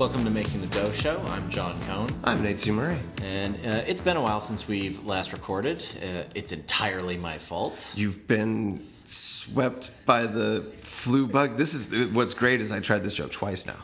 Welcome to Making the Dough Show. I'm John Cohn, I'm Nate C. Murray. and uh, it's been a while since we've last recorded. Uh, it's entirely my fault. You've been swept by the flu bug. This is what's great is I tried this joke twice now.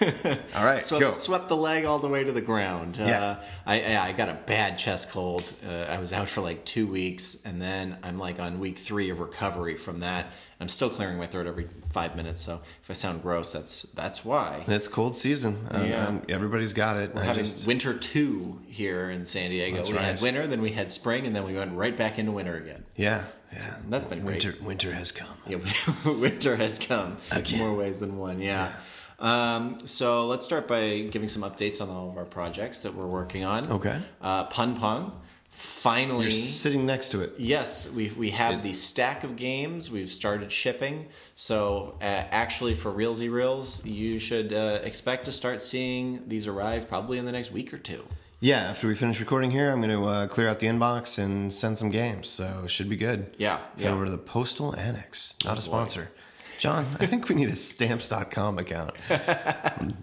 All right, So go. I swept the leg all the way to the ground. Yeah. Uh, I, I I got a bad chest cold. Uh, I was out for like two weeks, and then I'm like on week three of recovery from that. I'm still clearing my throat every five minutes, so if I sound gross, that's that's why. It's cold season. Um, Yeah. um, everybody's got it. We're I having just winter two here in San Diego. That's we had winter, then we had spring, and then we went right back into winter again. yeah yeah. That's been great. Winter winter has come. Yeah, winter has come Again. more ways than one. Yeah. Um, so let's start by giving some updates on all of our projects that we're working on. Okay. Uh, Pun Pong, finally. You're sitting next to it. Yes, we we have the stack of games. We've started shipping. So uh, actually, for Realsy Reels, you should uh, expect to start seeing these arrive probably in the next week or two. Yeah, after we finish recording here, I'm going to uh, clear out the inbox and send some games. So it should be good. Yeah, Head yeah. over to the Postal Annex. Not a boy. sponsor. John, I think we need a stamps.com account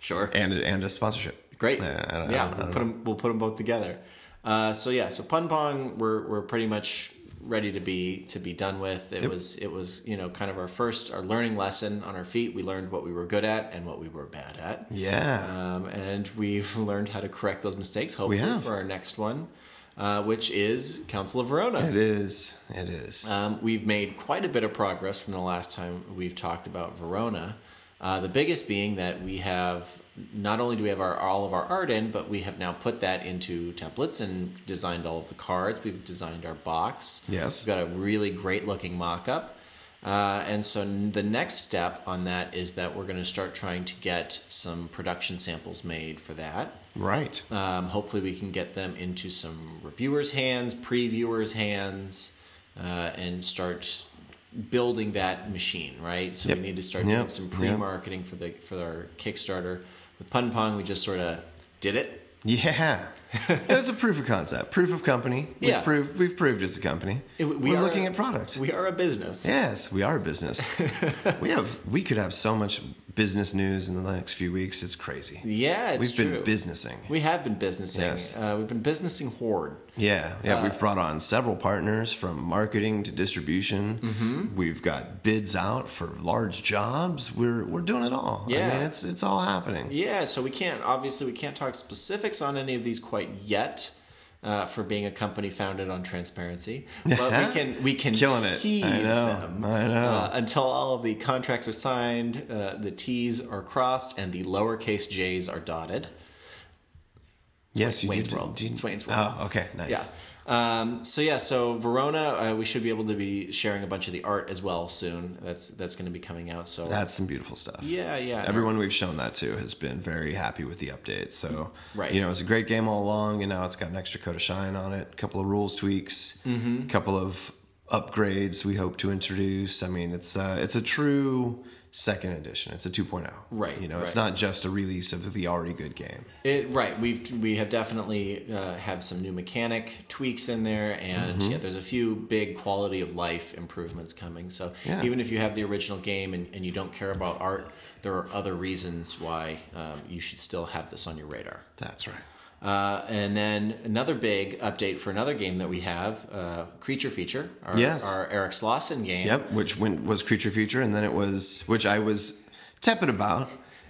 Sure. and a, and a sponsorship. Great. Uh, I I yeah, I we'll put them. We'll put them both together. Uh, so yeah, so Pun Pong, we're we're pretty much ready to be to be done with. It Yep. was it was you know kind of our first our learning lesson on our feet. We learned what we were good at and what we were bad at. Yeah. Um, and we've learned how to correct those mistakes. Hopefully have. for our next one, uh, which is Council of Verona. It is. It is. Um, we've made quite a bit of progress from the last time we've talked about Verona. Uh, the biggest being that we have not only do we have our all of our art in, but we have now put that into templates and designed all of the cards. We've designed our box. Yes. we've got a really great looking mock-up. Uh, and so the next step on that is that we're going to start trying to get some production samples made for that. right. Um, hopefully, we can get them into some reviewers' hands, previewers' hands, uh, and start building that machine. Right. So Yep. we need to start Yep. doing some pre-marketing for the for our Kickstarter. With Pun Pong, we just sort of did it. Yeah. it was a proof of concept, proof of company. We've Yeah. proved we've proved it's a company. It- we we are are- looking at product. We are a business. yes, we are a business. we have we could have so much business news in the next few weeks. It's crazy. Yeah, it's We've true. been businessing. We have been businessing. Yes. Uh, we've been businessing Horde. Yeah, yeah. Uh, we've brought on several partners from marketing to distribution. Mm-hmm. We've got bids out for large jobs. We're we're doing it all. Yeah, I mean, it's it's all happening. Yeah, so we can't obviously we can't talk specifics on any of these quite yet. Uh, for being a company founded on transparency, but we can we can Killing it. I tease know. them I know. Uh, until all of the contracts are signed, uh, the T's are crossed, and the lowercase J's are dotted. Yes, you Wayne's did. World. It's Wayne's World. Oh, okay, nice. Yeah. Um, so yeah, so Verona, uh, we should be able to be sharing a bunch of the art as well soon. That's that's going to be coming out. So That's some beautiful stuff. yeah, yeah. Everyone we've shown that to has been very happy with the update. So, Right. you know, it's a great game all along, and now it's got an extra coat of shine on it, a couple of rules tweaks, a Mm-hmm. couple of upgrades we hope to introduce. I mean, it's uh, it's a true second edition. It's a 2.0. Right, You know, it's not just a release of the already good game. It, right, we've we have definitely uh, have some new mechanic tweaks in there, and Mm-hmm. yeah, there's a few big quality of life improvements coming. So Yeah. even if you have the original game and, and you don't care about art, there are other reasons why um, you should still have this on your radar. That's right. Uh, and then another big update for another game that we have, uh, Creature Feature, our, Yes. our Eric Slauson game. Yep, which went, was Creature Feature, and then it was, which I was tepid about.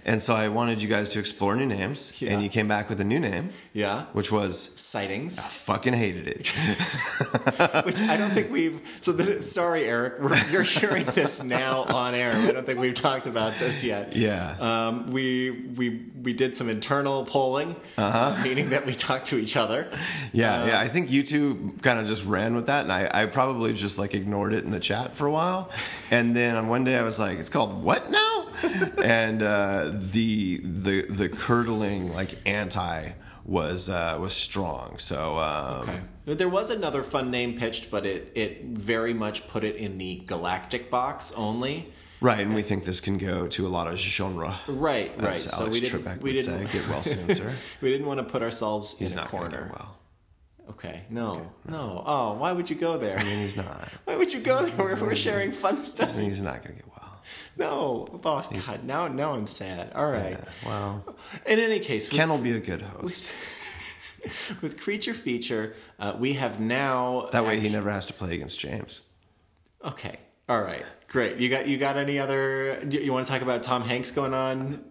And so I wanted you guys to explore new names, Yeah. and you came back with a new name, Yeah, which was sightings. I fucking hated it. which I don't think we've. So this, sorry, Eric, we're, you're hearing this now on air. I don't think we've talked about this yet. Yeah. Um, we we we did some internal polling, uh meaning that we talked to each other. Yeah, yeah. I think you two kind of just ran with that, and I, I probably just like ignored it in the chat for a while, and then on one day I was like, "It's called what now?" and uh, the the the curdling like anti was uh, was strong. So um, Okay. There was another fun name pitched, but it it very much put it in the galactic box only. right, and we think this can go to a lot of genre. Right, right. As So Alex we didn't. Trebek we didn't. say, "Get well soon, sir." we didn't want to put ourselves He's in a corner. get well. Okay. No. No. Oh, why would you go there? I mean, he's not. Why would you go there? We're, we're sharing fun stuff. He's not going to get. No, oh God, now now I'm sad. All right. Well, In any case, with, Ken will be a good host. with creature feature, uh, we have now That way he actu- never has to play against James. Okay. All right. Great. You got you got any other? You, you want to talk about Tom Hanks going on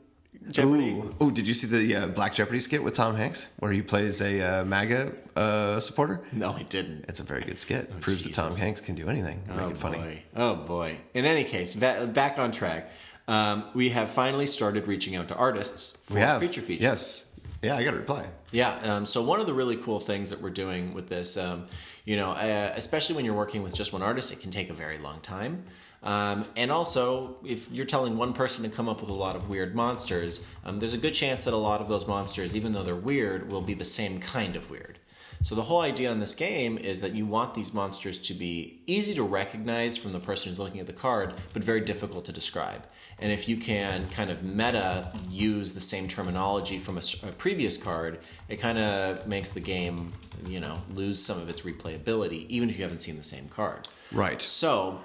Jeopardy? Ooh, did you see the uh, Black Jeopardy skit with Tom Hanks where he plays a uh, MAGA uh, supporter? No, I didn't. It's a very good skit. Proves that Tom Oh, Hanks can do anything. Make oh it funny. boy. Oh boy. In any case, ba- back on track. Um, we have finally started reaching out to artists for We have creature feature. Yes. Yeah, I got to reply. Yeah. Um, so one of the really cool things that we're doing with this, um, you know, uh, especially when you're working with just one artist, it can take a very long time. Um, and also, if you're telling one person to come up with a lot of weird monsters, um, there's a good chance that a lot of those monsters, even though they're weird, will be the same kind of weird. So the whole idea on this game is that you want these monsters to be easy to recognize from the person who's looking at the card, but very difficult to describe. And if you can kind of meta use the same terminology from a previous card, it kind of makes the game, you know, lose some of its replayability, even if you haven't seen the same card. Right. So,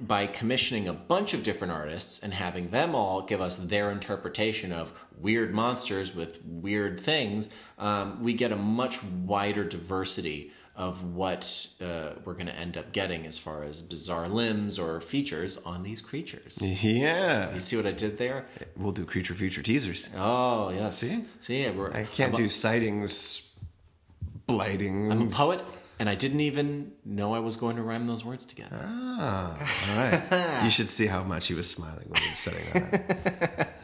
by commissioning a bunch of different artists and having them all give us their interpretation of weird monsters with weird things, um, we get a much wider diversity of what uh, we're going to end up getting as far as bizarre limbs or features on these creatures. Yeah. You see what I did there? We'll do creature feature teasers. Oh, yes. See? See, we're, I can't I'm a- do sightings, blightings. I'm a poet, and I didn't even know I was going to rhyme those words together. Ah, all right. you should see how much he was smiling when he was saying that.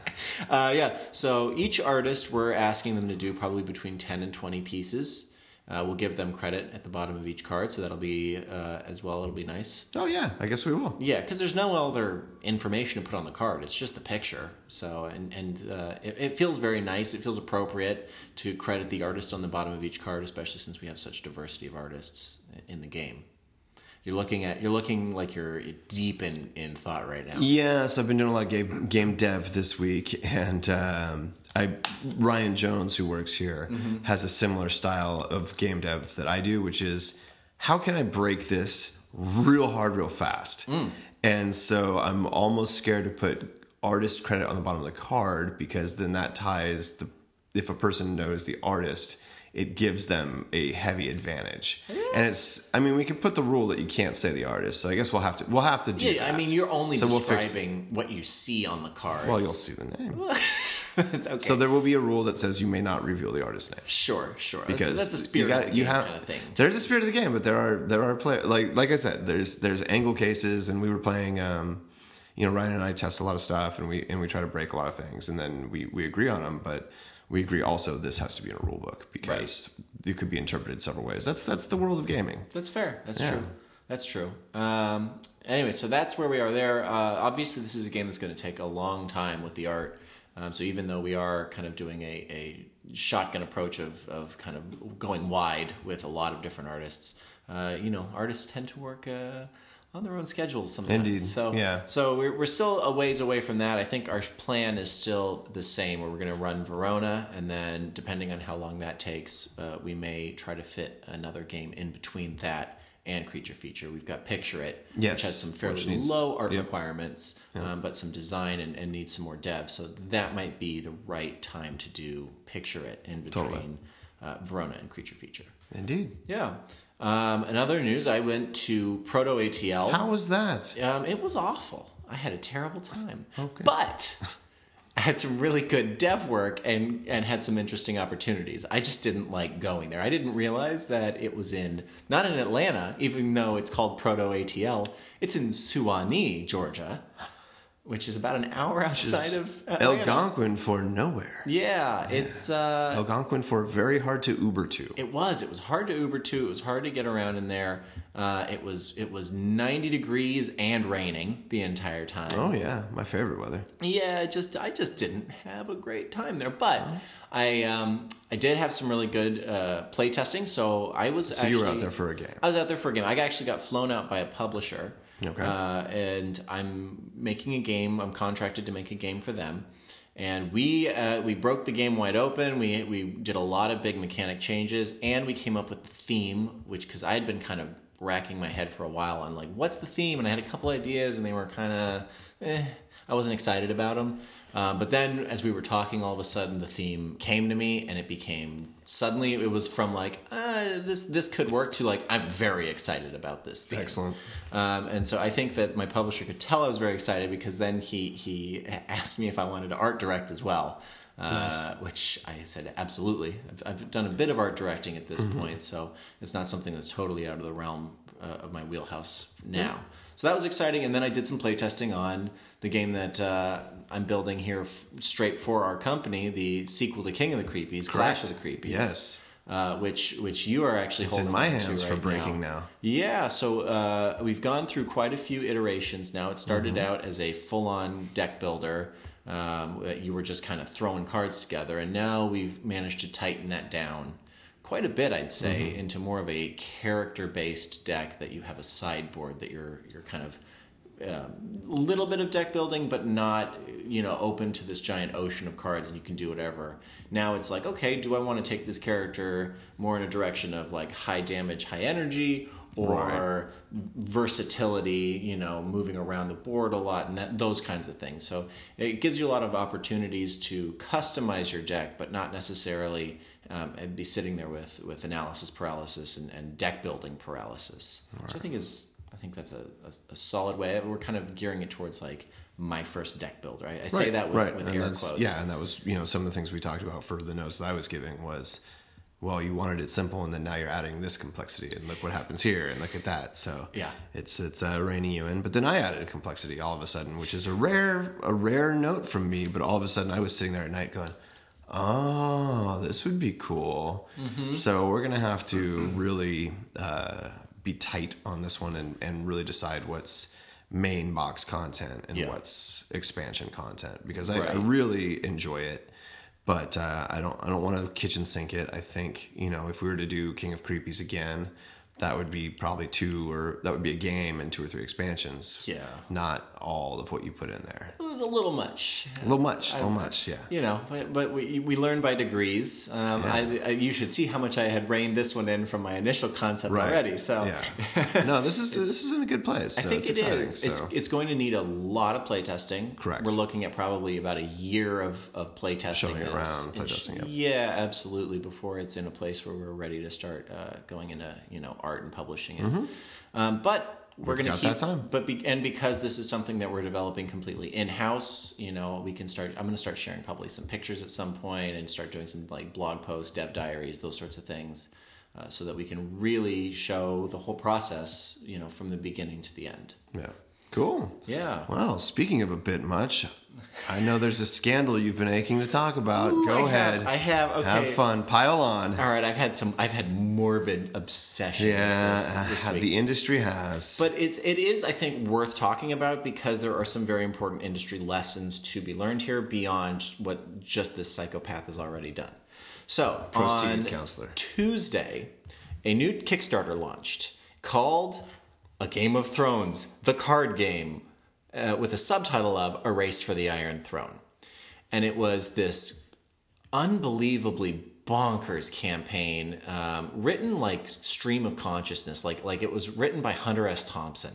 Uh, yeah. So each artist, we're asking them to do probably between 10 and 20 pieces. Uh, we'll give them credit at the bottom of each card, so that'll be uh, as well. It'll be nice. oh yeah, I guess we will. Yeah, because there's no other information to put on the card. It's just the picture. So and and uh, it, it feels very nice. It feels appropriate to credit the artist on the bottom of each card, especially since we have such diversity of artists in the game. You're looking at you're looking like you're deep in in thought right now. Yes, I've been doing a lot of game, game dev this week, and um, I Ryan Jones, who works here, mm-hmm. has a similar style of game dev that I do, which is how can I break this real hard, real fast? Mm. And so I'm almost scared to put artist credit on the bottom of the card because then that ties the if a person knows the artist. It gives them a heavy advantage, and it's. I mean, we can put the rule that you can't say the artist. So I guess we'll have to. We'll have to do. Yeah, I mean, you're only So we'll fix- describing what you see on the card. Well, you'll see the name. okay. So there will be a rule that says you may not reveal the artist name sure, sure. because that's, that's a spirit you of the game have, kind of thing. There's a spirit of the game, but there are there are play like like I said, there's there's angle cases, and we were playing. Um, you know, Ryan and I test a lot of stuff, and we and we try to break a lot of things, and then we we agree on them, but. We agree also this has to be in a rule book because it could be interpreted several ways. That's that's the world of gaming. That's fair. That's Yeah. true. That's true. Um, anyway, so that's where we are there. Uh, obviously, this is a game that's going to take a long time with the art. Um, so even though we are kind of doing a, a shotgun approach of, of kind of going wide with a lot of different artists, uh, you know, artists tend to work uh, on their own schedules sometimes. Indeed. So Yeah. So we're, we're still a ways away from that. I think our plan is still the same, where we're going to run Verona, and then depending on how long that takes, uh, we may try to fit another game in between that and Creature Feature. We've got Picture It, Yes, which has some fairly needs- low art yep. requirements, um, but some design and, and needs some more dev. So that might be the right time to do Picture It in between Totally. uh, Verona and Creature Feature. Indeed. Yeah. Um, in other news, I went to Proto ATL. How was that? Um, it was awful. I had a terrible time. Okay. But I had some really good dev work and and had some interesting opportunities. I just didn't like going there. I didn't realize that it was in not in Atlanta, even though it's called Proto ATL. It's in Suwanee, Georgia, which is about an hour outside of Atlanta. Algonquin for nowhere. Yeah, it's uh, Algonquin for very hard to Uber to. it was. It was hard to Uber to. It was hard to get around in there. Uh, it was. It was ninety degrees and raining the entire time. Oh yeah, my favorite weather. Yeah, I just I just didn't have a great time there, but I um I did have some really good uh, play testing. So I was So actually you were out there for a game. I was out there for a game. I actually got flown out by a publisher. Okay. Uh, and I'm making a game. I'm contracted to make a game for them. And we uh, we broke the game wide open. We we did a lot of big mechanic changes, and we came up with the theme, which because I had been kind of racking my head for a while on like what's the theme, and I had a couple ideas, and they were kind of, eh, I wasn't excited about them. Um, but then, as we were talking, all of a sudden the theme came to me, and it became suddenly it was from like uh, this this could work to like I'm very excited about this theme. Excellent. Um, and so I think that my publisher could tell I was very excited because then he he asked me if I wanted to art direct as well. Uh, Which I said absolutely. I've, I've done a bit of art directing at this point, so it's not something that's totally out of the realm uh, of my wheelhouse now. So that was exciting, and then I did some playtesting on the game that uh, I'm building here f- straight for our company, the sequel to King of the Creepies, Clash of the Creepies. Yes. Uh, which which you are actually It's in holding my on to hands for breaking now. yeah, so uh, we've gone through quite a few iterations now. It started Mm-hmm. out as a full on deck builder. Um, you were just kind of throwing cards together, and now we've managed to tighten that down quite a bit, I'd say, Mm-hmm. into more of a character based deck that you have a sideboard that you're you're kind of a little bit of deck building, but not you know open to this giant ocean of cards, and you can do whatever. Now it's like, okay, do I want to take this character more in a direction of like high damage, high energy, or versatility? You know, moving around the board a lot, and that, those kinds of things. So it gives you a lot of opportunities to customize your deck, but not necessarily. Um, be sitting there with, with analysis paralysis and, and deck building paralysis, which I think is think that's a, a, a solid way. We're kind of gearing it towards like my first deck build, right? I say that with, right. with and air quotes. Yeah, and that was you know some of the things we talked about for the notes that I was giving was, well, you wanted it simple, and then now you're adding this complexity, and look what happens here, and look at that. So Yeah. it's it's uh, reining you in. But then I added complexity all of a sudden, which is a rare a rare note from me. But all of a sudden, I was sitting there at night going. Oh, this would be cool. Mm-hmm. So we're gonna have to really uh, be tight on this one and, and really decide what's main box content and Yeah. what's expansion content because I, I really enjoy it. But uh, I don't I don't want to kitchen sink it. I think you know if we were to do King of Creepies again, that would be probably two or that would be a game and two or three expansions. Yeah. not all of what you put in there. It was a little much. A little much, a little much. Yeah. You know, but, but we, we learn by degrees. Um, I, I, you should see how much I had reined this one in from my initial concept already. So yeah, no, this is this is in a good place. I think it's it exciting. is. So. It's it's going to need a lot of playtesting. Correct. We're looking at probably about a year of of playtesting. Showing it around, And playtesting, sh- Yeah, absolutely. Before it's in a place where we're ready to start uh, going into you know art and publishing it. Um, but we're going to keep that time. But be, and because this is something that we're developing completely in house, you know, we can start. I'm going to start sharing probably some pictures at some point and start doing some like blog posts, dev diaries, those sorts of things. Uh, so that we can really show the whole process, you know, from the beginning to the end. yeah, cool. Yeah. Well, speaking of a bit much, I know there's a scandal you've been aching to talk about. Ooh, Go I ahead. Have, I have. Okay. Have fun. Pile on. All right. I've had some. I've had morbid obsession. Yeah, With this, this the industry has. But it's it is I think worth talking about because there are some very important industry lessons to be learned here beyond what just this psychopath has already done. So Proceed, on counselor. Tuesday, a new Kickstarter launched called "A Game of Thrones: The Card Game," uh, with a subtitle of "A Race for the Iron Throne," and it was this unbelievably bonkers campaign um, written like stream of consciousness like like it was written by hunter s. Thompson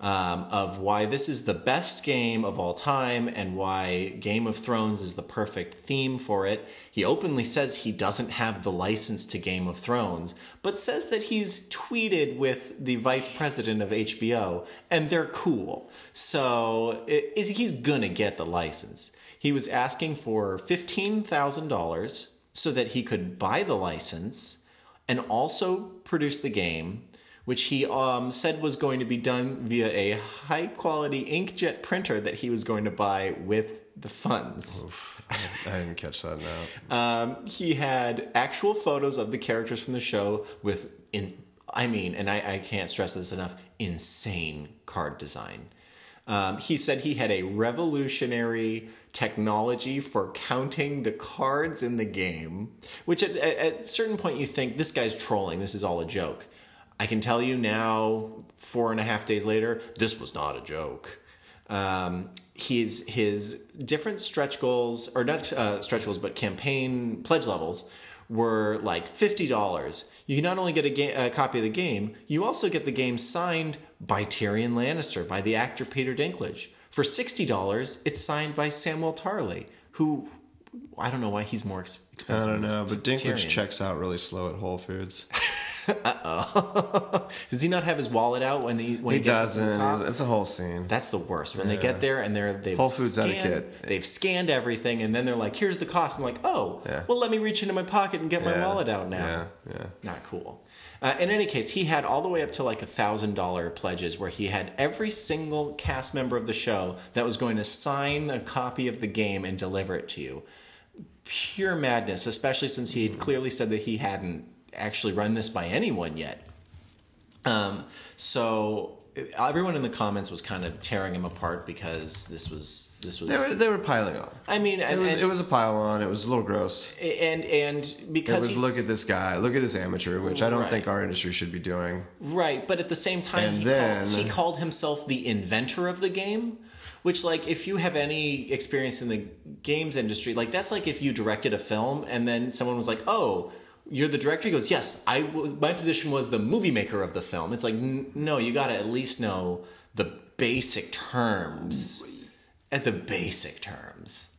um, of why this is the best game of all time and why game of thrones is the perfect theme for it. He openly says he doesn't have the license to game of thrones but says that he's tweeted with the vice president of hbo and they're cool. So it, it, he's gonna get the license. He was asking for $15,000 so that he could buy the license and also produce the game, which he um, said was going to be done via a high quality inkjet printer that he was going to buy with the funds. I didn't catch that now. Um, he had actual photos of the characters from the show with, in, I mean, and I, I can't stress this enough, insane card design. Um, he said he had a revolutionary technology for counting the cards in the game, which at, at, at a certain point you think this guy's trolling. This is all a joke. I can tell you now, four and a half days later, this was not a joke. Um, his his different stretch goals, or not uh, stretch goals, but campaign pledge levels, were like fifty dollars. You not only get a, ga- a copy of the game, you also get the game signed by Tyrion Lannister, by the actor Peter Dinklage. For sixty dollars, it's signed by Samuel Tarly, who I don't know why he's more ex- I don't know, but Dinklage Tyrion. checks out really slow at Whole Foods. Does he not have his wallet out when he when he, He gets to the doesn't. top? It's a whole scene. That's the worst. When they get there and they're they've Whole Foods scanned, etiquette. They've scanned everything and then they're like, "Here's the cost." I'm like, "Oh, Yeah. well, let me reach into my pocket and get my wallet out now." Yeah, yeah. Not cool. Uh, in any case, he had all the way up to like a thousand dollar pledges, where he had every single cast member of the show that was going to sign a copy of the game and deliver it to you. Pure madness, especially since he had clearly said that he hadn't actually run this by anyone yet. Um, so everyone in the comments was kind of tearing him apart because this was this was. They were, they were piling on. I mean, It was and, it was a pile on. It was a little gross. and and It because was look at this guy, look at this amateur, which I don't Right. think our industry should be doing. right, but at the same time, he, then- called, he called himself the inventor of the game. Which, like, if you have any experience in the games industry, like that's like if you directed a film and then someone was like, "Oh, you're the director." He goes, "Yes, I. My position was the movie maker of the film." It's like, n- no, you got to at least know the basic terms. At the basic terms.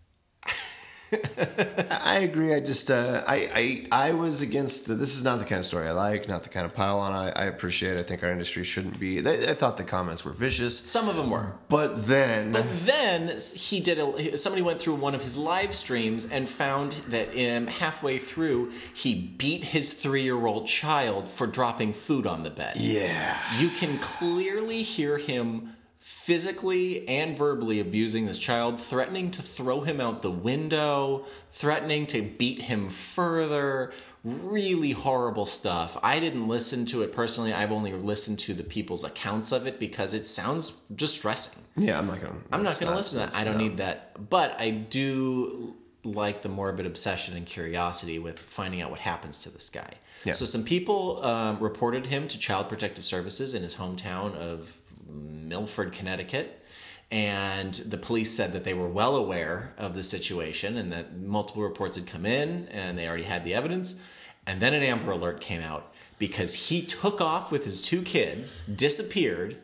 I agree. I just uh, I, I I was against the. This is not the kind of story I like. Not the kind of pile on I, I appreciate. I think our industry shouldn't be. I, I thought the comments were vicious, Some of them were. but then But then he did a somebody went through one of his live streams and found that um, halfway through he beat his three year old child for dropping food on the bed. yeah, You can clearly hear him physically and verbally abusing this child, threatening to throw him out the window, threatening to beat him further. Really horrible stuff. I didn't listen to it personally. I've only listened to the people's accounts of it because it sounds distressing. yeah. I'm not gonna. I'm not going to listen to that. I don't no. need that. But I do like the morbid obsession and curiosity with finding out what happens to this guy. Yeah. So some people um, reported him to Child Protective Services in his hometown of Milford, Connecticut. And the police said that they were well aware of the situation and that multiple reports had come in and they already had the evidence. And then an Amber Alert came out because he took off with his two kids, disappeared,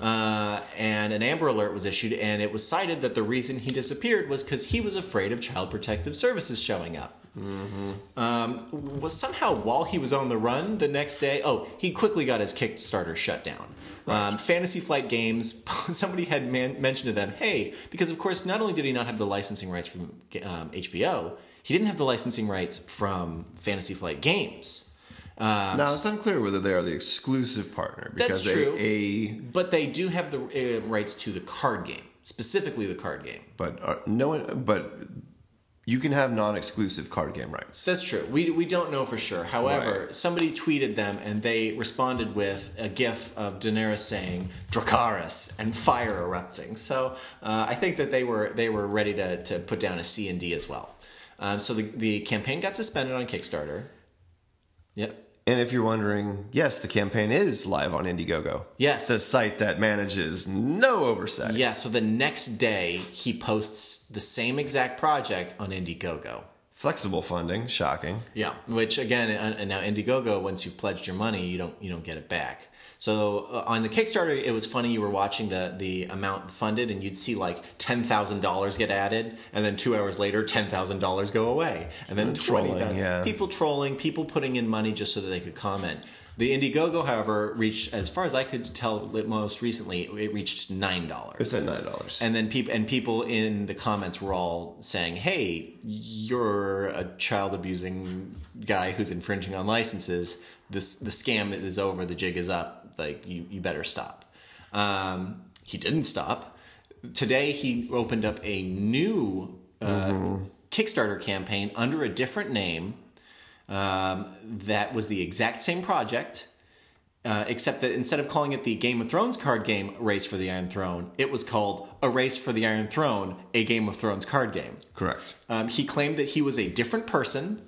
uh, and an Amber Alert was issued, and it was cited that the reason he disappeared was because he was afraid of Child Protective Services showing up. Um, was somehow while he was on the run the next day, oh, he quickly got his Kickstarter shut down. Um, Fantasy Flight Games, somebody had man- mentioned to them, hey, because of course, not only did he not have the licensing rights from um, HBO, he didn't have the licensing rights from Fantasy Flight Games. Um, Now it's unclear whether they are the exclusive partner because That's true. A, a but they do have the uh, rights to the card game, specifically the card game. but uh, no one but you can have non-exclusive card game rights. That's true. We, we don't know for sure. However, Right. somebody tweeted them and they responded with a gif of Daenerys saying Dracarys and fire erupting. So uh, I think that they were they were ready to, to put down a C and D as well. Um, so the, the campaign got suspended on Kickstarter. Yep. And if you're wondering, yes, the campaign is live on Indiegogo. Yes. the site that manages no oversight. Yeah, so the next day he posts the same exact project on Indiegogo. Flexible funding, shocking. Yeah, which again, uh, and now Indiegogo, once you've pledged your money, you don't you don't get it back. So uh, on the Kickstarter, it was funny. You were watching the the amount funded, and you'd see like ten thousand dollars get added, and then two hours later, ten thousand dollars go away, and then Trolling, twenty. yeah. People trolling, people putting in money just so that they could comment. The Indiegogo, however, reached as far as I could tell most recently, it reached nine dollars. It's at nine dollars. And then people and people in the comments were all saying, "Hey, you're a child abusing guy who's infringing on licenses. This the scam is over. The jig is up. Like you, you better stop." Um, he didn't stop. Today he opened up a new uh, Kickstarter campaign under a different name. Um, that was the exact same project. Uh, except that instead of calling it the Game of Thrones card game Race for the Iron Throne, it was called A Race for the Iron Throne, a Game of Thrones card game. Correct. Um, he claimed that he was a different person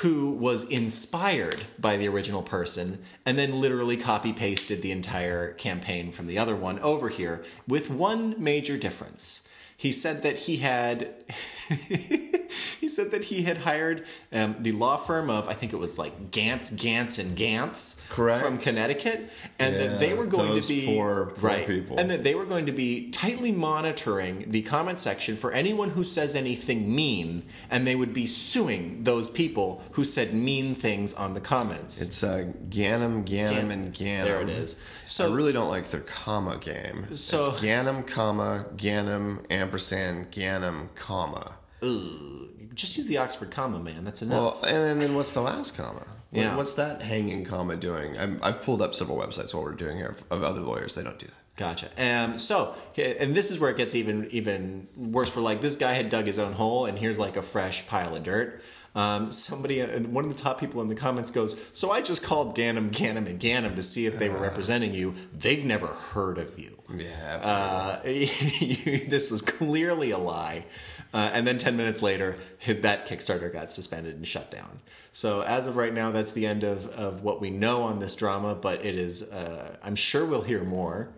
who was inspired by the original person and then literally copy pasted the entire campaign from the other one over here with one major difference. He said that he had he said that he had hired um, the law firm of I think it was like Gantz, Gantz and Gantz, Correct. from Connecticut, and Yeah, that they were going to be poor, poor right, people. and that they were going to be tightly monitoring the comment section for anyone who says anything mean, and they would be suing those people who said mean things on the comments. It's uh, Ganem, Ganem, Gan- and Ganem. There it is. So So- I really don't like their comma game. So- it's Ganem, comma, Ganem, ampersand, Ganem, comma. Ugh. Just use the Oxford comma, man. That's enough. Well, and then what's the last comma? What- Yeah. What's that hanging comma doing? I'm, I've pulled up several websites while we're doing here of, of other lawyers. They don't do that. Gotcha. Um, so, and this is where it gets even even worse. For like this guy had dug his own hole, and here's like a fresh pile of dirt. Um, somebody, uh, one of the top people in the comments goes, "So I just called Ganem, Ganem, and Ganem to see if they were representing you. They've never heard of you. Yeah. Uh, this was clearly a lie." Uh, and then 10 minutes later, that Kickstarter got suspended and shut down. So, as of right now, that's the end of, of what we know on this drama, but it is, uh, I'm sure we'll hear more.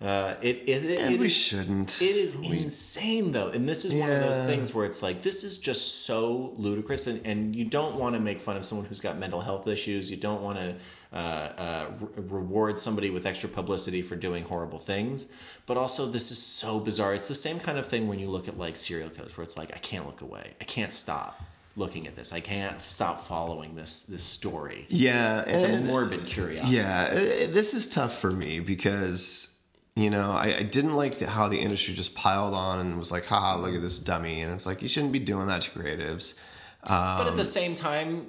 Uh, it, it, it, and it we is- shouldn't. it is insane though, and this is one of those things where it's like this is just so ludicrous, and, and you don't want to make fun of someone who's got mental health issues. You don't want to uh, uh, re- reward somebody with extra publicity for doing horrible things. But also, this is so bizarre. It's the same kind of thing when you look at like serial killers, where it's like I can't look away, I can't stop looking at this, I can't stop following this this story. yeah. It's a morbid curiosity. Yeah, this is tough for me because you know I, I didn't like the, how the industry just piled on and was like, "Haha, look at this dummy," and it's like you shouldn't be doing that to creatives. But Um, at the same time,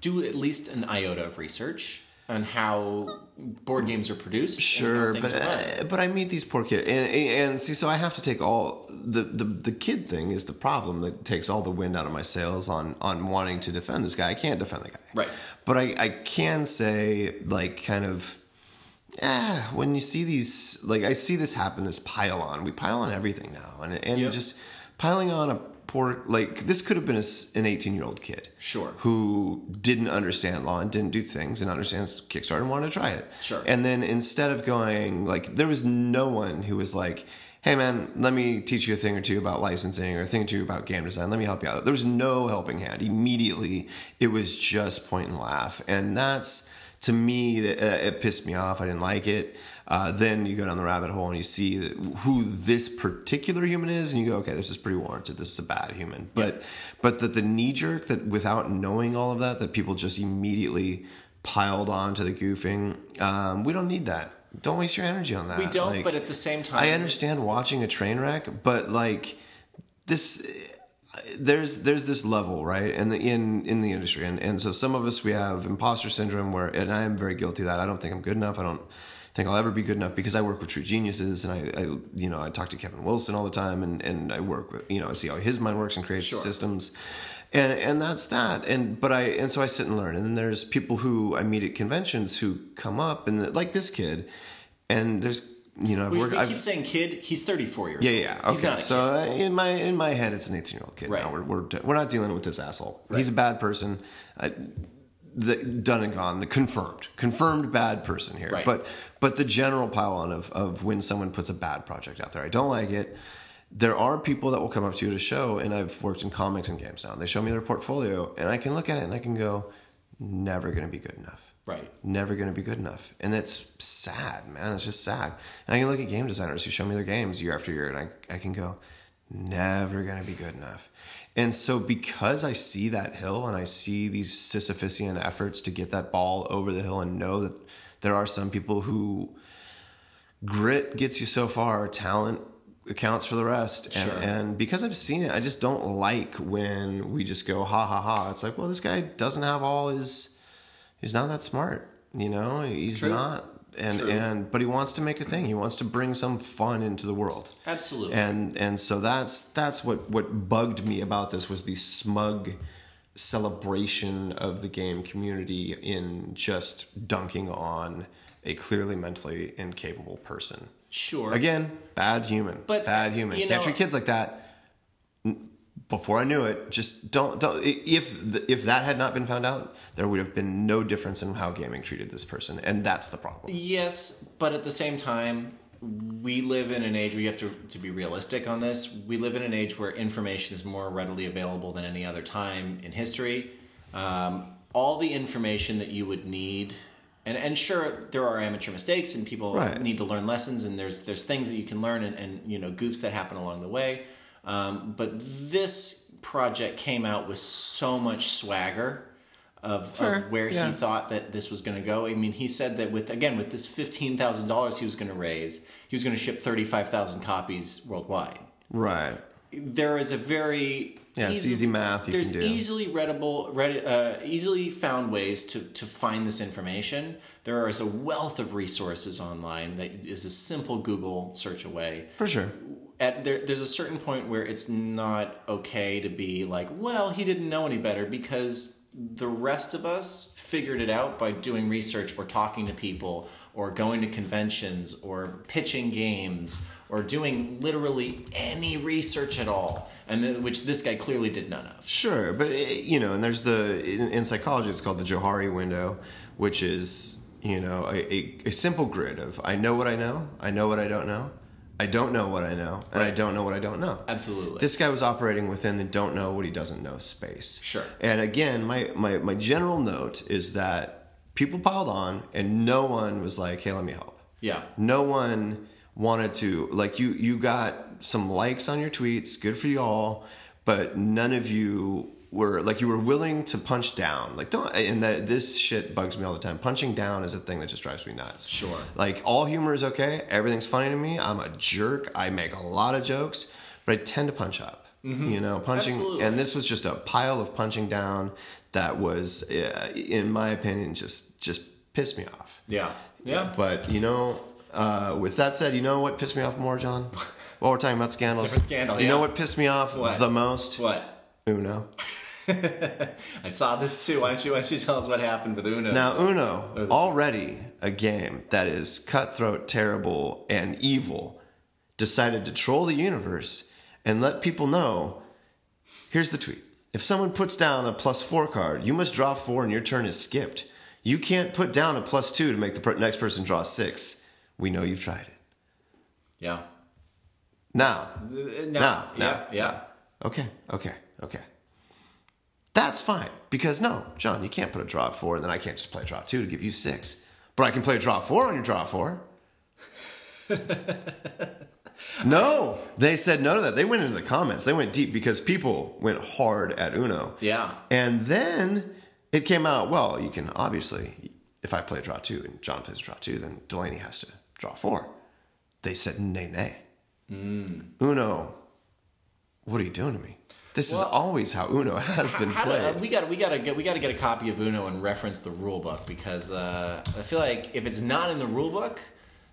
do at least an iota of research on how board games are produced. Sure, but uh, but I meet these poor kids, and, and see, so I have to take all the, the the kid thing is the problem that takes all the wind out of my sails on on wanting to defend this guy. I can't defend the guy, Right. But I I can say like kind of. Yeah, when you see these, like I see this happen, this pile on. We pile on everything now, and and Yep. just piling on a poor like this could have been a an eighteen year old kid, Sure. who didn't understand law and didn't do things and understands Kickstarter and wanted to try it. Sure. And then instead of going like, there was no one who was like, "Hey man, let me teach you a thing or two about licensing or a thing or two about game design. Let me help you out." There was no helping hand. Immediately, it was just point and laugh, and that's to me that uh, it pissed me off. I didn't like it. Uh, then you go down the rabbit hole and you see who this particular human is, and you go, okay, this is pretty warranted. This is a bad human. But but that the knee jerk that without knowing all of that, that people just immediately piled on to the goofing. Um, we don't need that. Don't waste your energy on that. we don't. Like, but at the same time, I understand watching a train wreck, but like this, there's there's this level right in the in in the industry, and and so some of us we have imposter syndrome where, and I am very guilty of that. I don't think I'm good enough. I don't think I'll ever be good enough because I work with true geniuses, and I, I you know I talk to Kevin Wilson all the time, and and I work with you know I see how his mind works and creates Sure. systems. And, and that's that and but I and so I sit and learn and then there's people who I meet at conventions who come up and like this kid and there's you know I've we, worked, we I've, keep saying kid. He's thirty four years. yeah, old. yeah. He's Okay. So uh, in my in my head, it's an eighteen year old kid. Right. Now we're, we're we're not dealing with this asshole. He's a bad person. Uh, the done and gone. The confirmed confirmed bad person here. Right. But but the general pile on of of when someone puts a bad project out there, I don't like it. There are people that will come up to you to show, and I've worked in comics and games now. And they show me their portfolio, and I can look at it and I can go, never going to be good enough Right. never going to be good enough. And it's sad, man. It's just sad. And I can look at game designers who show me their games year after year, and I, I can go, never going to be good enough. And so, because I see that hill and I see these Sisyphusian efforts to get that ball over the hill and know that there are some people who grit gets you so far, talent accounts for the rest. And, and because I've seen it, I just don't like when we just go, ha ha ha. It's like, well, this guy doesn't have all his he's not that smart you know he's True. not and True. and but he wants to make a thing he wants to bring some fun into the world Absolutely. and and so that's that's what what bugged me about this was the smug celebration of the game community in just dunking on a clearly mentally incapable person sure. again bad human But, bad human you can't know- treat kids like that before I knew it, just don't don't. If if that had not been found out, there would have been no difference in how gaming treated this person, and that's the problem. Yes, but at the same time, we live in an age where you have to, to be realistic on this. We live in an age where information is more readily available than any other time in history. Um, all the information that you would need, and, and sure, there are amateur mistakes and people Right. need to learn lessons, and there's there's things that you can learn and, and you know goofs that happen along the way. Um, but this project came out with so much swagger of, Fair, of where yeah. he thought that this was going to go. I mean, he said that with again with this fifteen thousand dollars he was going to raise, he was going to ship thirty five thousand copies worldwide. Right. There is a very Yeah, it's easy math you there's can do. easily readable, read, uh, easily found ways to to find this information. There is a wealth of resources online that is a simple Google search away For sure. At there, there's a certain point where it's not okay to be like, well, he didn't know any better because the rest of us figured it out by doing research or talking to people or going to conventions or pitching games or doing literally any research at all, and then, which this guy clearly did none of. Sure, but eh, you know, and there's the in, in psychology it's called the Johari window, which is you know a, a, a simple grid of I know what I know, I know what I don't know, I don't know what I know, and I don't know what I don't know. Absolutely. This guy was operating within the don't know what he doesn't know space. Sure. And again, my, my, my general note is that people piled on and no one was like, hey, let me help. yeah. No one wanted to, like, you, you got some likes on your tweets, good for you all, but none of you were, like, you were willing to punch down. Like, don't, and that this shit bugs me all the time. Punching down is a thing that just drives me nuts. Sure. Like, all humor is okay, everything's funny to me. I'm a jerk, I make a lot of jokes, but I tend to punch up. You know, punching, Absolutely. and this was just a pile of punching down that was, uh, in my opinion, just just pissed me off. Yeah. Yeah. But you know, uh, with that said, you know what pissed me off more, John? While we're talking about scandals, Different scandal, You yeah. know what pissed me off What? the most? What? Uno. I saw this too. Why don't you why don't you tell us what happened with Uno? Now, Uno, already a game that is cutthroat, terrible, and evil, decided to troll the universe and let people know. Here's the tweet: If someone puts down a plus four card, you must draw four, and your turn is skipped. You can't put down a plus two to make the per- next person draw six. We know you've tried it. Yeah. Now, No. No, yeah. no, Yeah. Okay, okay, okay. That's fine because no, John, you can't put a draw four, and then I can't just play draw two to give you six. But I can play draw four on your draw four. no, they said no to that. They went into the comments. They went deep because people went hard at Uno. Yeah. And then it came out. Well, you can obviously, if I play draw two and John plays draw two, then Delaney has to draw four. They said nay, nay. Hmm. Uno, what are you doing to me? This is always how Uno has been do- played. uh, we got we got to get we got to get a copy of Uno and reference the rule book because uh, I feel like if it's not in the rule book,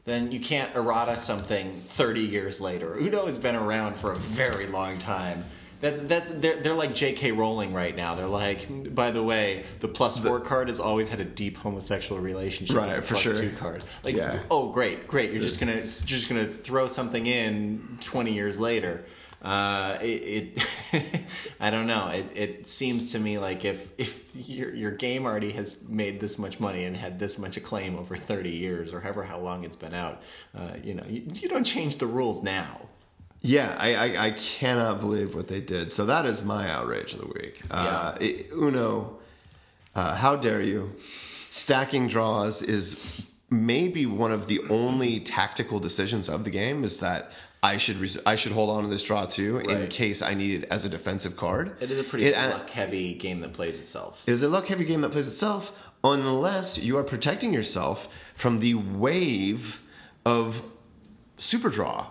then you can't errata something thirty years later. Uno has been around for a very long time. That, that's they're, they're like J.K. Rowling right now. They're like, by the way, the plus four card has always had a deep homosexual relationship Right, with the plus sure. two card. Like, Yeah. oh great, great, you're just gonna just gonna throw something in twenty years later. Uh, it, it I don't know. It, it seems to me like if if your your game already has made this much money and had this much acclaim over thirty years or however how long it's been out, uh, you know, you, you don't change the rules now. Yeah, I, I, I cannot believe what they did. So that is my outrage of the week. Uh, it- Uno, uh, how dare you? Stacking draws is maybe one of the only tactical decisions of the game. Is that I should res- I should hold on to this draw too in case I need it as a defensive card. It is a pretty It- luck heavy game that plays itself. It is a luck heavy game that plays itself unless you are protecting yourself from the wave of super draw.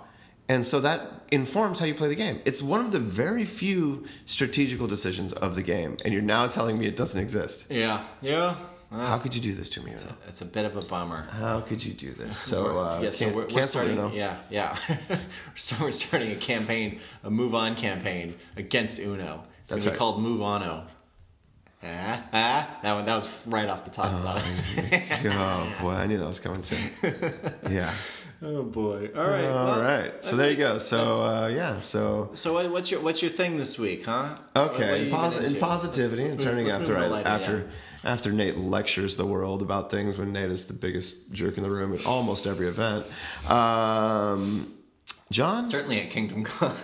And so that informs how you play the game. It's one of the very few strategical decisions of the game. And you're now telling me it doesn't exist. Yeah, yeah. How could you do this to me? Uno? it's a bit of a bummer. How could you do this? So, uh, yeah, so we're, we're cancel starting. Uno. Yeah, yeah. we're, we're starting a campaign, a move on campaign against Uno. It's That's gonna be right. called Move Ono. Ah, ah. That one, that was right off the top. of that. oh boy, I knew that was coming too. Yeah. oh boy! All right, All well, right. So there you go. So uh, yeah. So So what's your what's your thing this week, huh? What- what Okay, in, posi- in positivity Let's- and let's turning move- let's after move I, a after yeah. After Nate lectures the world about things when Nate is the biggest jerk in the room at almost every event. Um, John, Certainly at Kingdom Con.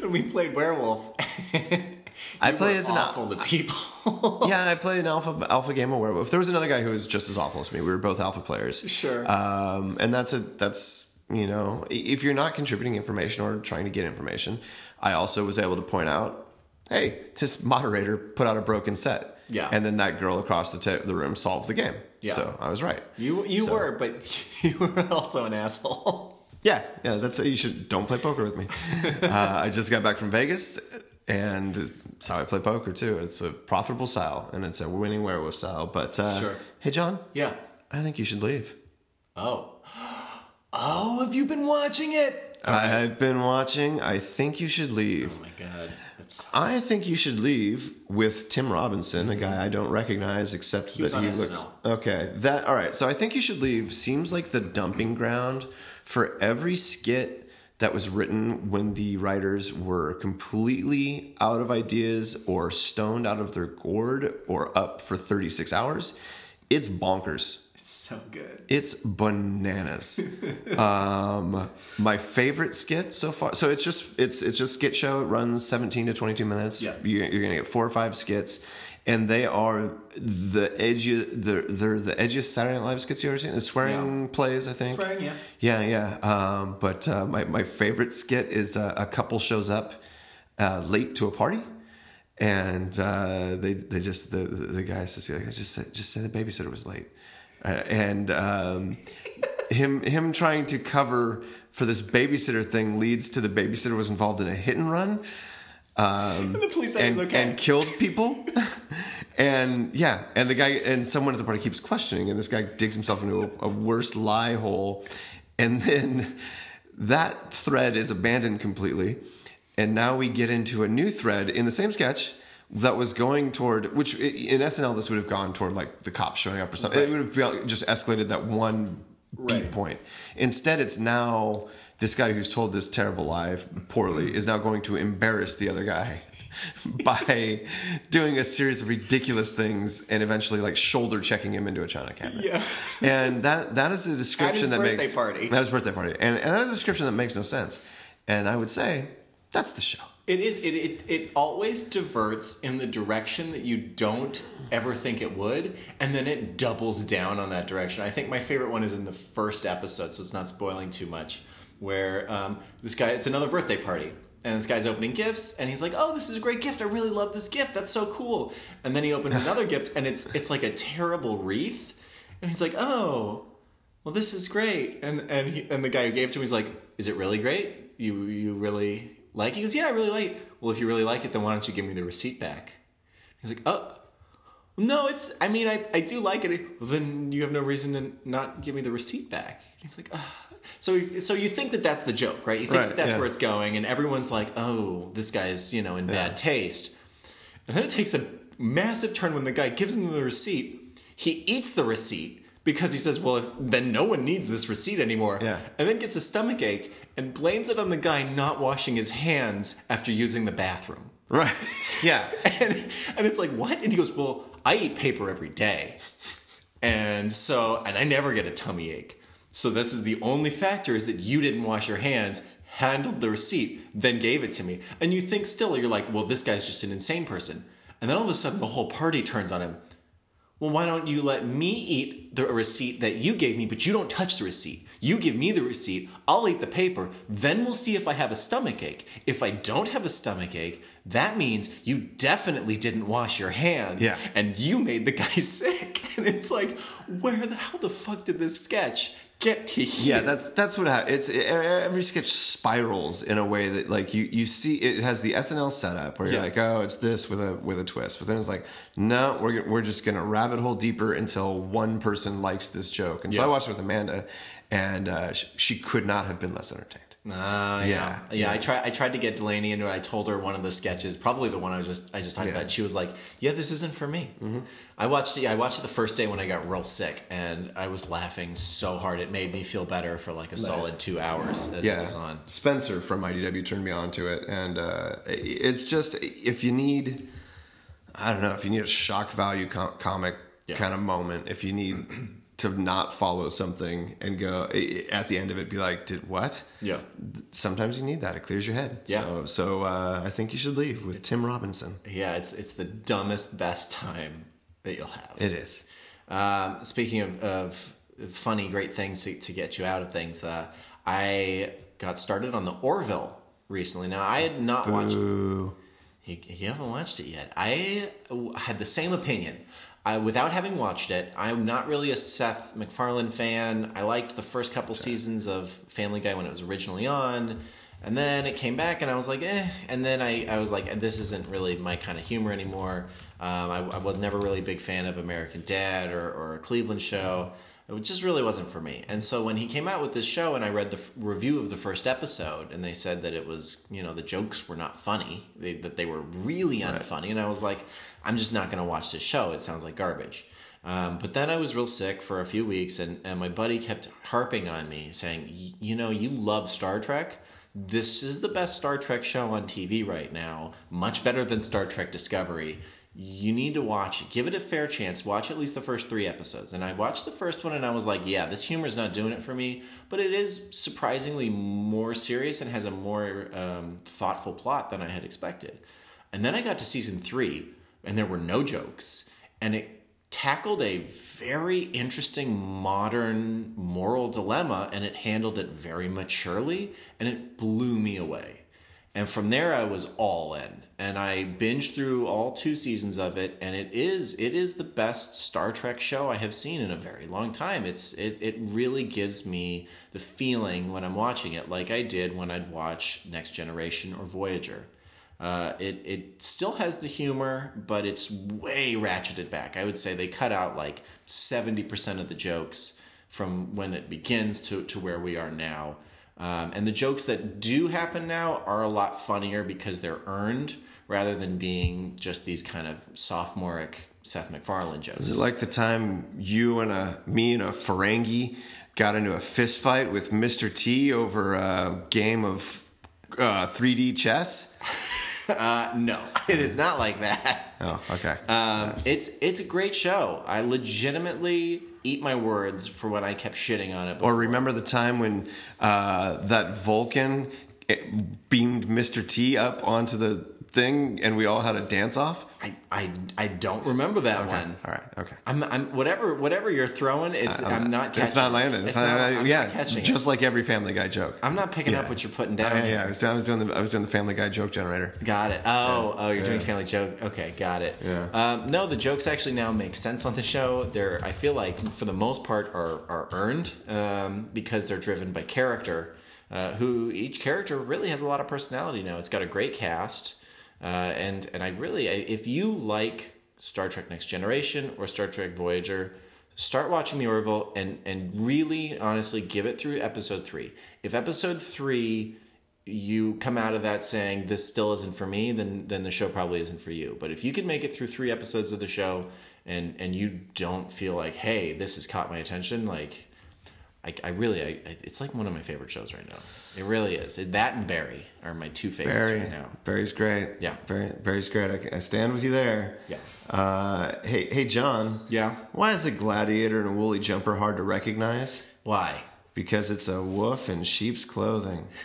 when we played Werewolf. I play as an awful to people. yeah, I play an alpha alpha game of werewolf. There was another guy who was just as awful as me. We were both alpha players. Sure. Um, and that's a that's you know if you're not contributing information or trying to get information, I also was able to point out, hey, this moderator put out a broken set. Yeah. And then that girl across the ta- the room solved the game. Yeah. So I was right. you you So- were, but you were also an asshole. Yeah, yeah. That's you should don't play poker with me. uh, I just got back from Vegas, and it's how I play poker too. It's a profitable style, and it's a winning werewolf style. But uh, Sure. hey, John, Yeah. I think you should leave. Oh. Oh, have you been watching it? I've been watching. I think you should leave. Oh my god. That's I think you should leave with Tim Robinson, a guy I don't recognize except was that he SNL. looks okay. That all right. So I think you should leave seems like the dumping ground for every skit that was written when the writers were completely out of ideas or stoned out of their gourd or up for 36 hours. It's bonkers. So good. It's bananas. um, my favorite skit so far. So it's just it's it's just skit show. It runs seventeen to twenty two minutes. Yeah. You're, you're gonna get four or five skits, and they are the edgiest. They're, they're the edgiest Saturday Night Live skits you ever seen. The swearing Yeah. plays, I think. Swearing, yeah. Yeah, yeah. Um, but uh, my my favorite skit is uh, a couple shows up uh, late to a party. And uh, they they just the the guy says like, I just said just said the babysitter was late, uh, and um, him him trying to cover for this babysitter thing leads to the babysitter was involved in a hit and run. Um, the police said and, okay. and killed people. and yeah, and the guy and someone at the party keeps questioning, and this guy digs himself into a, a worse lie hole, and then that thread is abandoned completely, and now we get into a new thread in the same sketch that was going toward which in SNL this would have gone toward like the cops showing up or something. It would have just escalated that one beat point. Instead, it's now this guy who's told this terrible lie poorly is now going to embarrass the other guy by doing a series of ridiculous things and eventually like shoulder checking him into a china cabinet. Yeah. and that that is a description that makes party. At his birthday party, and, and that is a description that makes no sense. And I would say that's the show. It is. It, it it always diverts in the direction that you don't ever think it would, and then it doubles down on that direction. I think my favorite one is in the first episode, so it's not spoiling too much. Where um, this guy, it's another birthday party, and this guy's opening gifts, and he's like, "Oh, this is a great gift. I really love this gift. That's so cool." And then he opens another gift, and it's it's like a terrible wreath, and he's like, "Oh, well, this is great." And and he, and the guy who gave it to him, he's like, "Is it really great? You you really like it?" He goes, "Yeah, I really like." it." Well, if you really like it, then why don't you give me the receipt back? He's like, "Oh, no, it's. I mean, I I do like it. Well, then you have no reason to not give me the receipt back." And he's like, "Ah." So, so you think that that's the joke, right? You think Right, that that's yeah. where it's going, and everyone's like, "Oh, this guy's you know in bad taste." And then it takes a massive turn when the guy gives him the receipt. He eats the receipt because he says, "Well, if, then no one needs this receipt anymore." Yeah. And then gets a stomach ache and blames it on the guy not washing his hands after using the bathroom. Right. Yeah. And, and it's like, what? And he goes, well, I eat paper every day. And so, and I never get a tummy ache. So this is the only factor is that you didn't wash your hands, handled the receipt, then gave it to me. And you think still, you're like, well, this guy's just an insane person. And then all of a sudden the whole party turns on him. Well, why don't you let me eat the receipt that you gave me, but you don't touch the receipt? You give me the receipt, I'll eat the paper, then we'll see if I have a stomach ache. If I don't have a stomach ache, that means you definitely didn't wash your hands. Yeah. And you made the guy sick. And it's like, where the hell the fuck did this sketch get to here? Yeah, that's that's what happens. It's e- every sketch spirals in a way that like you you see it has the SNL setup where you're Yeah. like, oh, it's this with a with a twist, but then it's like, no, we're we're just gonna rabbit hole deeper until one person likes this joke. And so Yeah. I watched it with Amanda, and uh, she, she could not have been less entertained. Ah, yeah. Yeah, yeah, I tried. I tried to get Delaney into it. I told her one of the sketches, probably the one I just I just talked Yeah. about. She was like, "Yeah, this isn't for me." I watched it. I watched it the first day when I got real sick, and I was laughing so hard it made me feel better for like a solid two hours as it was on. Spencer from IDW turned me on to it, and uh, it's just if you need I don't know if you need a shock value com- comic Yeah. kind of moment. If you need to not follow something and go at the end of it, be like, "Did what?" Yeah. Sometimes you need that. It clears your head. Yeah. So, so uh, I think you should leave with Tim Robinson. Yeah, it's it's the dumbest best time that you'll have. It is. Um, speaking of, of funny, great things to, to get you out of things, uh, I got started on the Orville recently. Now, I had not watched. You, you haven't watched it yet. I had the same opinion. I, without having watched it, I'm not really a Seth MacFarlane fan. I liked the first couple seasons of Family Guy when it was originally on, and then it came back, and I was like, eh. And then I, I was like, this isn't really my kind of humor anymore. Um, I, I was never really a big fan of American Dad or, or a Cleveland Show. It just really wasn't for me. And so when he came out with this show, and I read the f- review of the first episode, and they said that it was, you know, the jokes were not funny, they, that they were really unfunny, and I was like, I'm just not going to watch this show. It sounds like garbage. Um, but then I was real sick for a few weeks, and, and my buddy kept harping on me, saying, You know, you love Star Trek. This is the best Star Trek show on TV right now, much better than Star Trek Discovery. You need to watch it. Give it a fair chance. Watch at least the first three episodes. And I watched the first one and I was like, yeah, this humor's not doing it for me, but it is surprisingly more serious and has a more um, thoughtful plot than I had expected. And then I got to season three and there were no jokes. And it tackled a very interesting modern moral dilemma and it handled it very maturely and it blew me away. And from there I was all in and I binged through all two seasons of it and it is it is the best Star Trek show I have seen in a very long time. It's it it really gives me the feeling when I'm watching it like I did when I'd watch Next Generation or Voyager. Uh, it it still has the humor, but it's way ratcheted back. I would say they cut out like seventy percent of the jokes from when it begins to to where we are now. Um, and the jokes that do happen now are a lot funnier because they're earned rather than being just these kind of sophomoric Seth MacFarlane jokes. Is it like the time you and a me and a Ferengi got into a fist fight with Mr. T over a game of uh, 3D chess? Uh, no, it is not like that. Oh, okay. Um, it's it's a great show. I legitimately eat my words for when I kept shitting on it. or remember the time when uh, that Vulcan it beamed Mr. T up onto the thing and we all had a dance off? I, I, I don't remember that one. All right, okay. I'm, I'm whatever whatever you're throwing. It's I'm, not. Catching It's not landing. It's, It's not, not- I'm not yeah, catching it. just like every Family Guy joke. I'm not picking up what you're putting down. yeah, yeah. I was, I was doing the I was doing the Family Guy joke generator. Got it. Oh, oh, you're doing family joke. Okay, got it. Yeah. Um, no, the jokes actually now make sense on the show. They're, I feel like, for the most part, are are earned um, because they're driven by character. Uh, who each character really has a lot of personality now. It's got a great cast, uh, and and I really, I, if you like Star Trek Next Generation or Star Trek Voyager, start watching the Orville and and really honestly give it through episode three. If episode three you come out of that saying this still isn't for me, then then the show probably isn't for you. But if you can make it through three episodes of the show and and you don't feel like, hey, this has caught my attention, like I, I really, I, I- it's like one of my favorite shows right now. It really is. That and Barry are my two favorites Barry, right now. Barry's great. Yeah. Barry, Barry's great. I, I stand with you there. Yeah. Uh, hey, hey, John. Yeah. Why is a gladiator and a woolly jumper hard to recognize? Why? Because it's a wolf in sheep's clothing.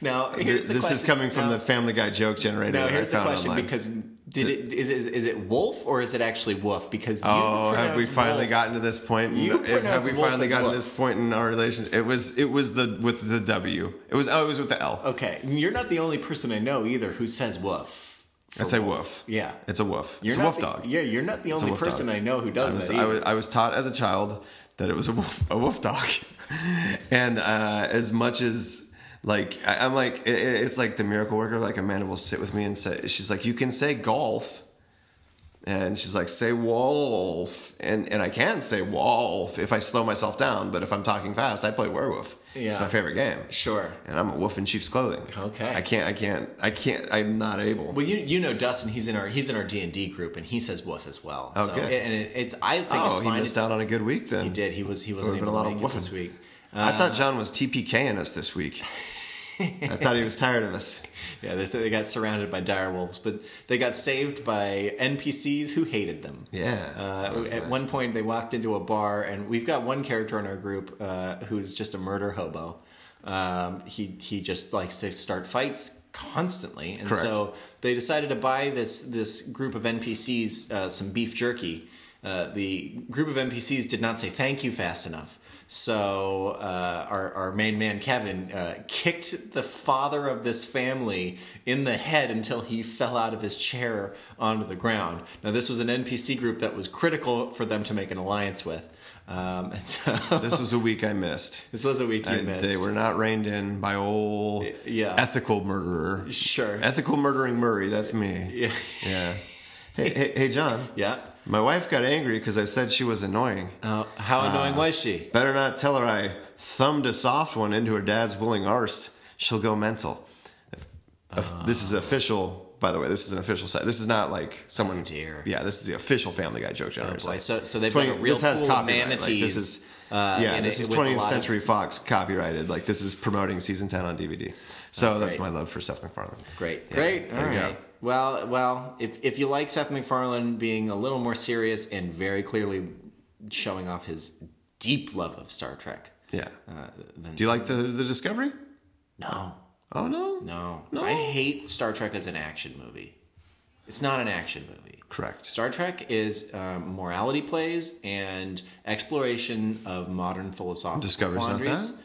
Now here's the this question. is coming from now, the Family Guy joke generator. Now here's the question online. because did it is, is is it wolf or is it actually wolf? Because Oh, have we finally wolf. gotten to this point? in- You if- have we wolf finally gotten to this point in our relationship? It was it was the with the W. It was oh, it was with the L. Okay, you're not the only person I know either who says woof. I say woof. Yeah. It's a woof. You're it's a wolf the- dog. Yeah, you're not the a only person dog. I know who does I was, that. I was I was taught as a child that it was a wolf a wolf dog, and uh, as much as like I, I'm like it, it- it's like the miracle worker. Like Amanda will sit with me and say she's like you can say golf. And she's like, say wolf. And and I can say wolf if I slow myself down, but if I'm talking fast, I play werewolf. Yeah. It's my favorite game. Sure. And I'm a wolf in sheep's clothing. Okay. I can't I can't I can't I'm not able. Well, you you know Dustin. He's in our he's in our D and D group, and he says wolf as well. Oh, so. And it, it's I think oh, it's he missed out on a good week then. He did. He was he wasn't able to lot make of it this week. I thought John was TPKing us this week. I thought he was tired of us. Yeah, they said they got surrounded by dire wolves, but they got saved by NPCs who hated them. Yeah, Uh, at nice. one point, they walked into a bar, and we've got one character in our group uh, who's just a murder hobo. Um, he he just likes to start fights constantly, and Correct. so they decided to buy this this group of NPCs uh, some beef jerky. Uh, the group of NPCs did not say thank you fast enough. So uh, our, our main man Kevin uh, kicked the father of this family in the head until he fell out of his chair onto the ground. Now this was an NPC group that was critical for them to make an alliance with. Um, and so This was a week I missed. this was a week you I- missed. They were not reined in by old Yeah. ethical murderer. Sure. Ethical murdering Murray, that's me. yeah. Yeah. hey, hey, hey, John. yeah. My wife got angry because I said she was annoying. Uh, how annoying was she? Better not tell her I thumbed a soft one into her dad's willing arse. She'll go mental. If- this is official, by the way. This is an official site. This is not like someone. Oh, dear. Yeah, this is the official Family Guy joke Oh, generator boy. site. So, so they've 20 got a real this has pool of copyright, like, manatees. this is- uh, yeah, this it is 20th lot of- Century Fox copyrighted. Like this is promoting season 10 on DVD. So that's my love for Seth MacFarlane. Great, Yeah, great. there All go. Well, well, if if you like Seth MacFarlane being a little more serious and very clearly showing off his deep love of Star Trek, Yeah. uh, then Do you like the the Discovery? no, Oh no. no, No? I hate Star Trek as an action movie. It's not an action movie. Correct. Star Trek is um, morality plays and exploration of modern philosophical Discovery's not quandaries. that?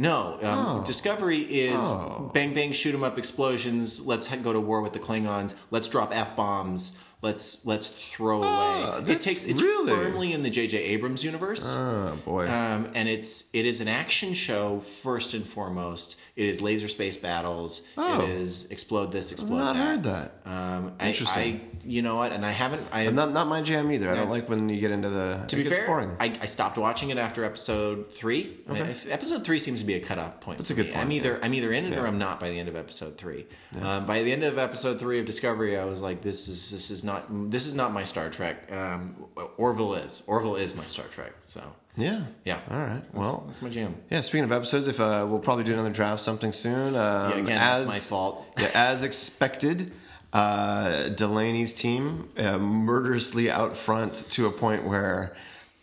No, um, Oh. Discovery is Oh. bang bang shoot 'em up explosions. Let's go to war with the Klingons. Let's drop f bombs. Let's let's throw away. It takes it's really- firmly in the J.J. Abrams universe. Oh boy. Um, and it's it is an action show first and foremost. It is laser space battles. Oh. It is explode this, explode that. I've not that. heard that. Um, Interesting. I, you know what? And I haven't. I not not my jam either. I don't like when you get into the. to be fair, boring. I, I stopped watching it after episode three. If- Episode three seems to be a cutoff point. That's a good me. point, I'm either I'm either in it or I'm not by the end of episode three. Um, by the end of episode three of Discovery, I was like, this is this is not this is not my Star Trek. Um, Orville is Orville is my Star Trek. So yeah. yeah, All right. Well. that's my jam. Yeah. Speaking of episodes, if uh, we'll probably do another draft something soon. Um, Yeah, again, as, that's my fault. yeah, as expected, uh, Delaney's team uh, murderously out front to a point where.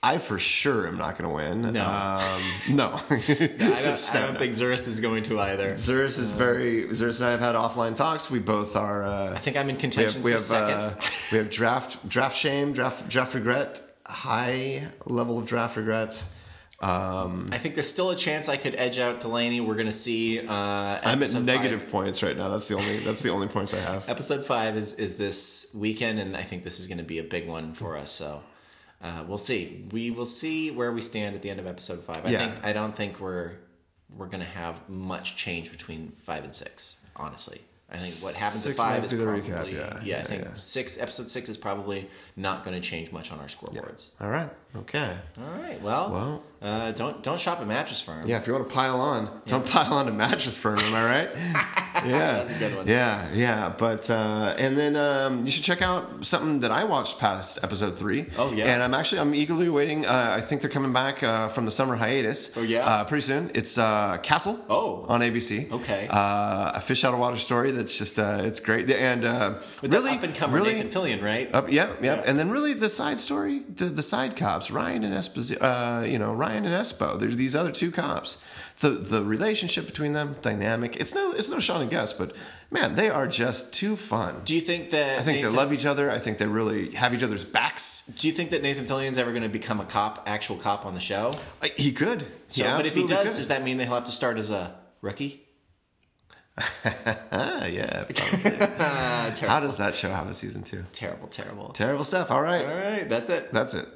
I for sure am not going to win. No. um, no. I don't, Just I don't think Zurus is going to either. Zurus is very. Zurus and I have had offline talks. We both are. Uh, I think I'm in we contention have we for have second. uh, we have draft draft shame, draft draft regret, high level of draft regrets. Um, I think there's still a chance I could edge out Delaney. We're going to see. Uh, I'm at negative five. points right now. That's the only that's the only points I have. Episode five is is this weekend, and I think this is going to be a big one for us. So uh, we'll see. We will see where we stand at the end of episode five. I Yeah. think I don't think we're we're going to have much change between five and six. Honestly, I think what happens Six at five is probably recap, yeah. I Yeah, think yeah. six episode six is probably not going to change much on our scoreboards. All right. Okay. All right. Well, Well. Uh, don't don't shop at Mattress Firm. Yeah. If you want to pile on, don't pile on to mattress firm. Am I right? Yeah. That's a good one. Yeah. Yeah. But uh, and then um, you should check out something that I watched past episode three. Oh, yeah. And I'm actually I'm eagerly waiting. Uh, I think they're coming back uh, from the summer hiatus. Oh, yeah? Uh, pretty soon. It's uh, Castle. Oh. On ABC. Okay. Uh, a fish out of water story. That's just uh, it's great and uh, With really up and comer really Nathan Fillion, right? up, yeah, yeah, Yeah. and then really the side story, the the side cops, Ryan and Esposito, uh, you know, Ryan and Espo. There's these other two cops. The the relationship between them, dynamic. It's no it's no Sean and Gus, but man, they are just too fun. Do you think that I think Nathan, they love each other. I think they really have each other's backs. Do you think that Nathan Fillion's ever going to become a cop, actual cop on the show? I- He could. So, He but if he does, could. does that mean that he'll have to start as a rookie? ah, yeah. Ah, How does that show have a season two? terrible, terrible. Terrible stuff. All right, All right, that's it. that's it.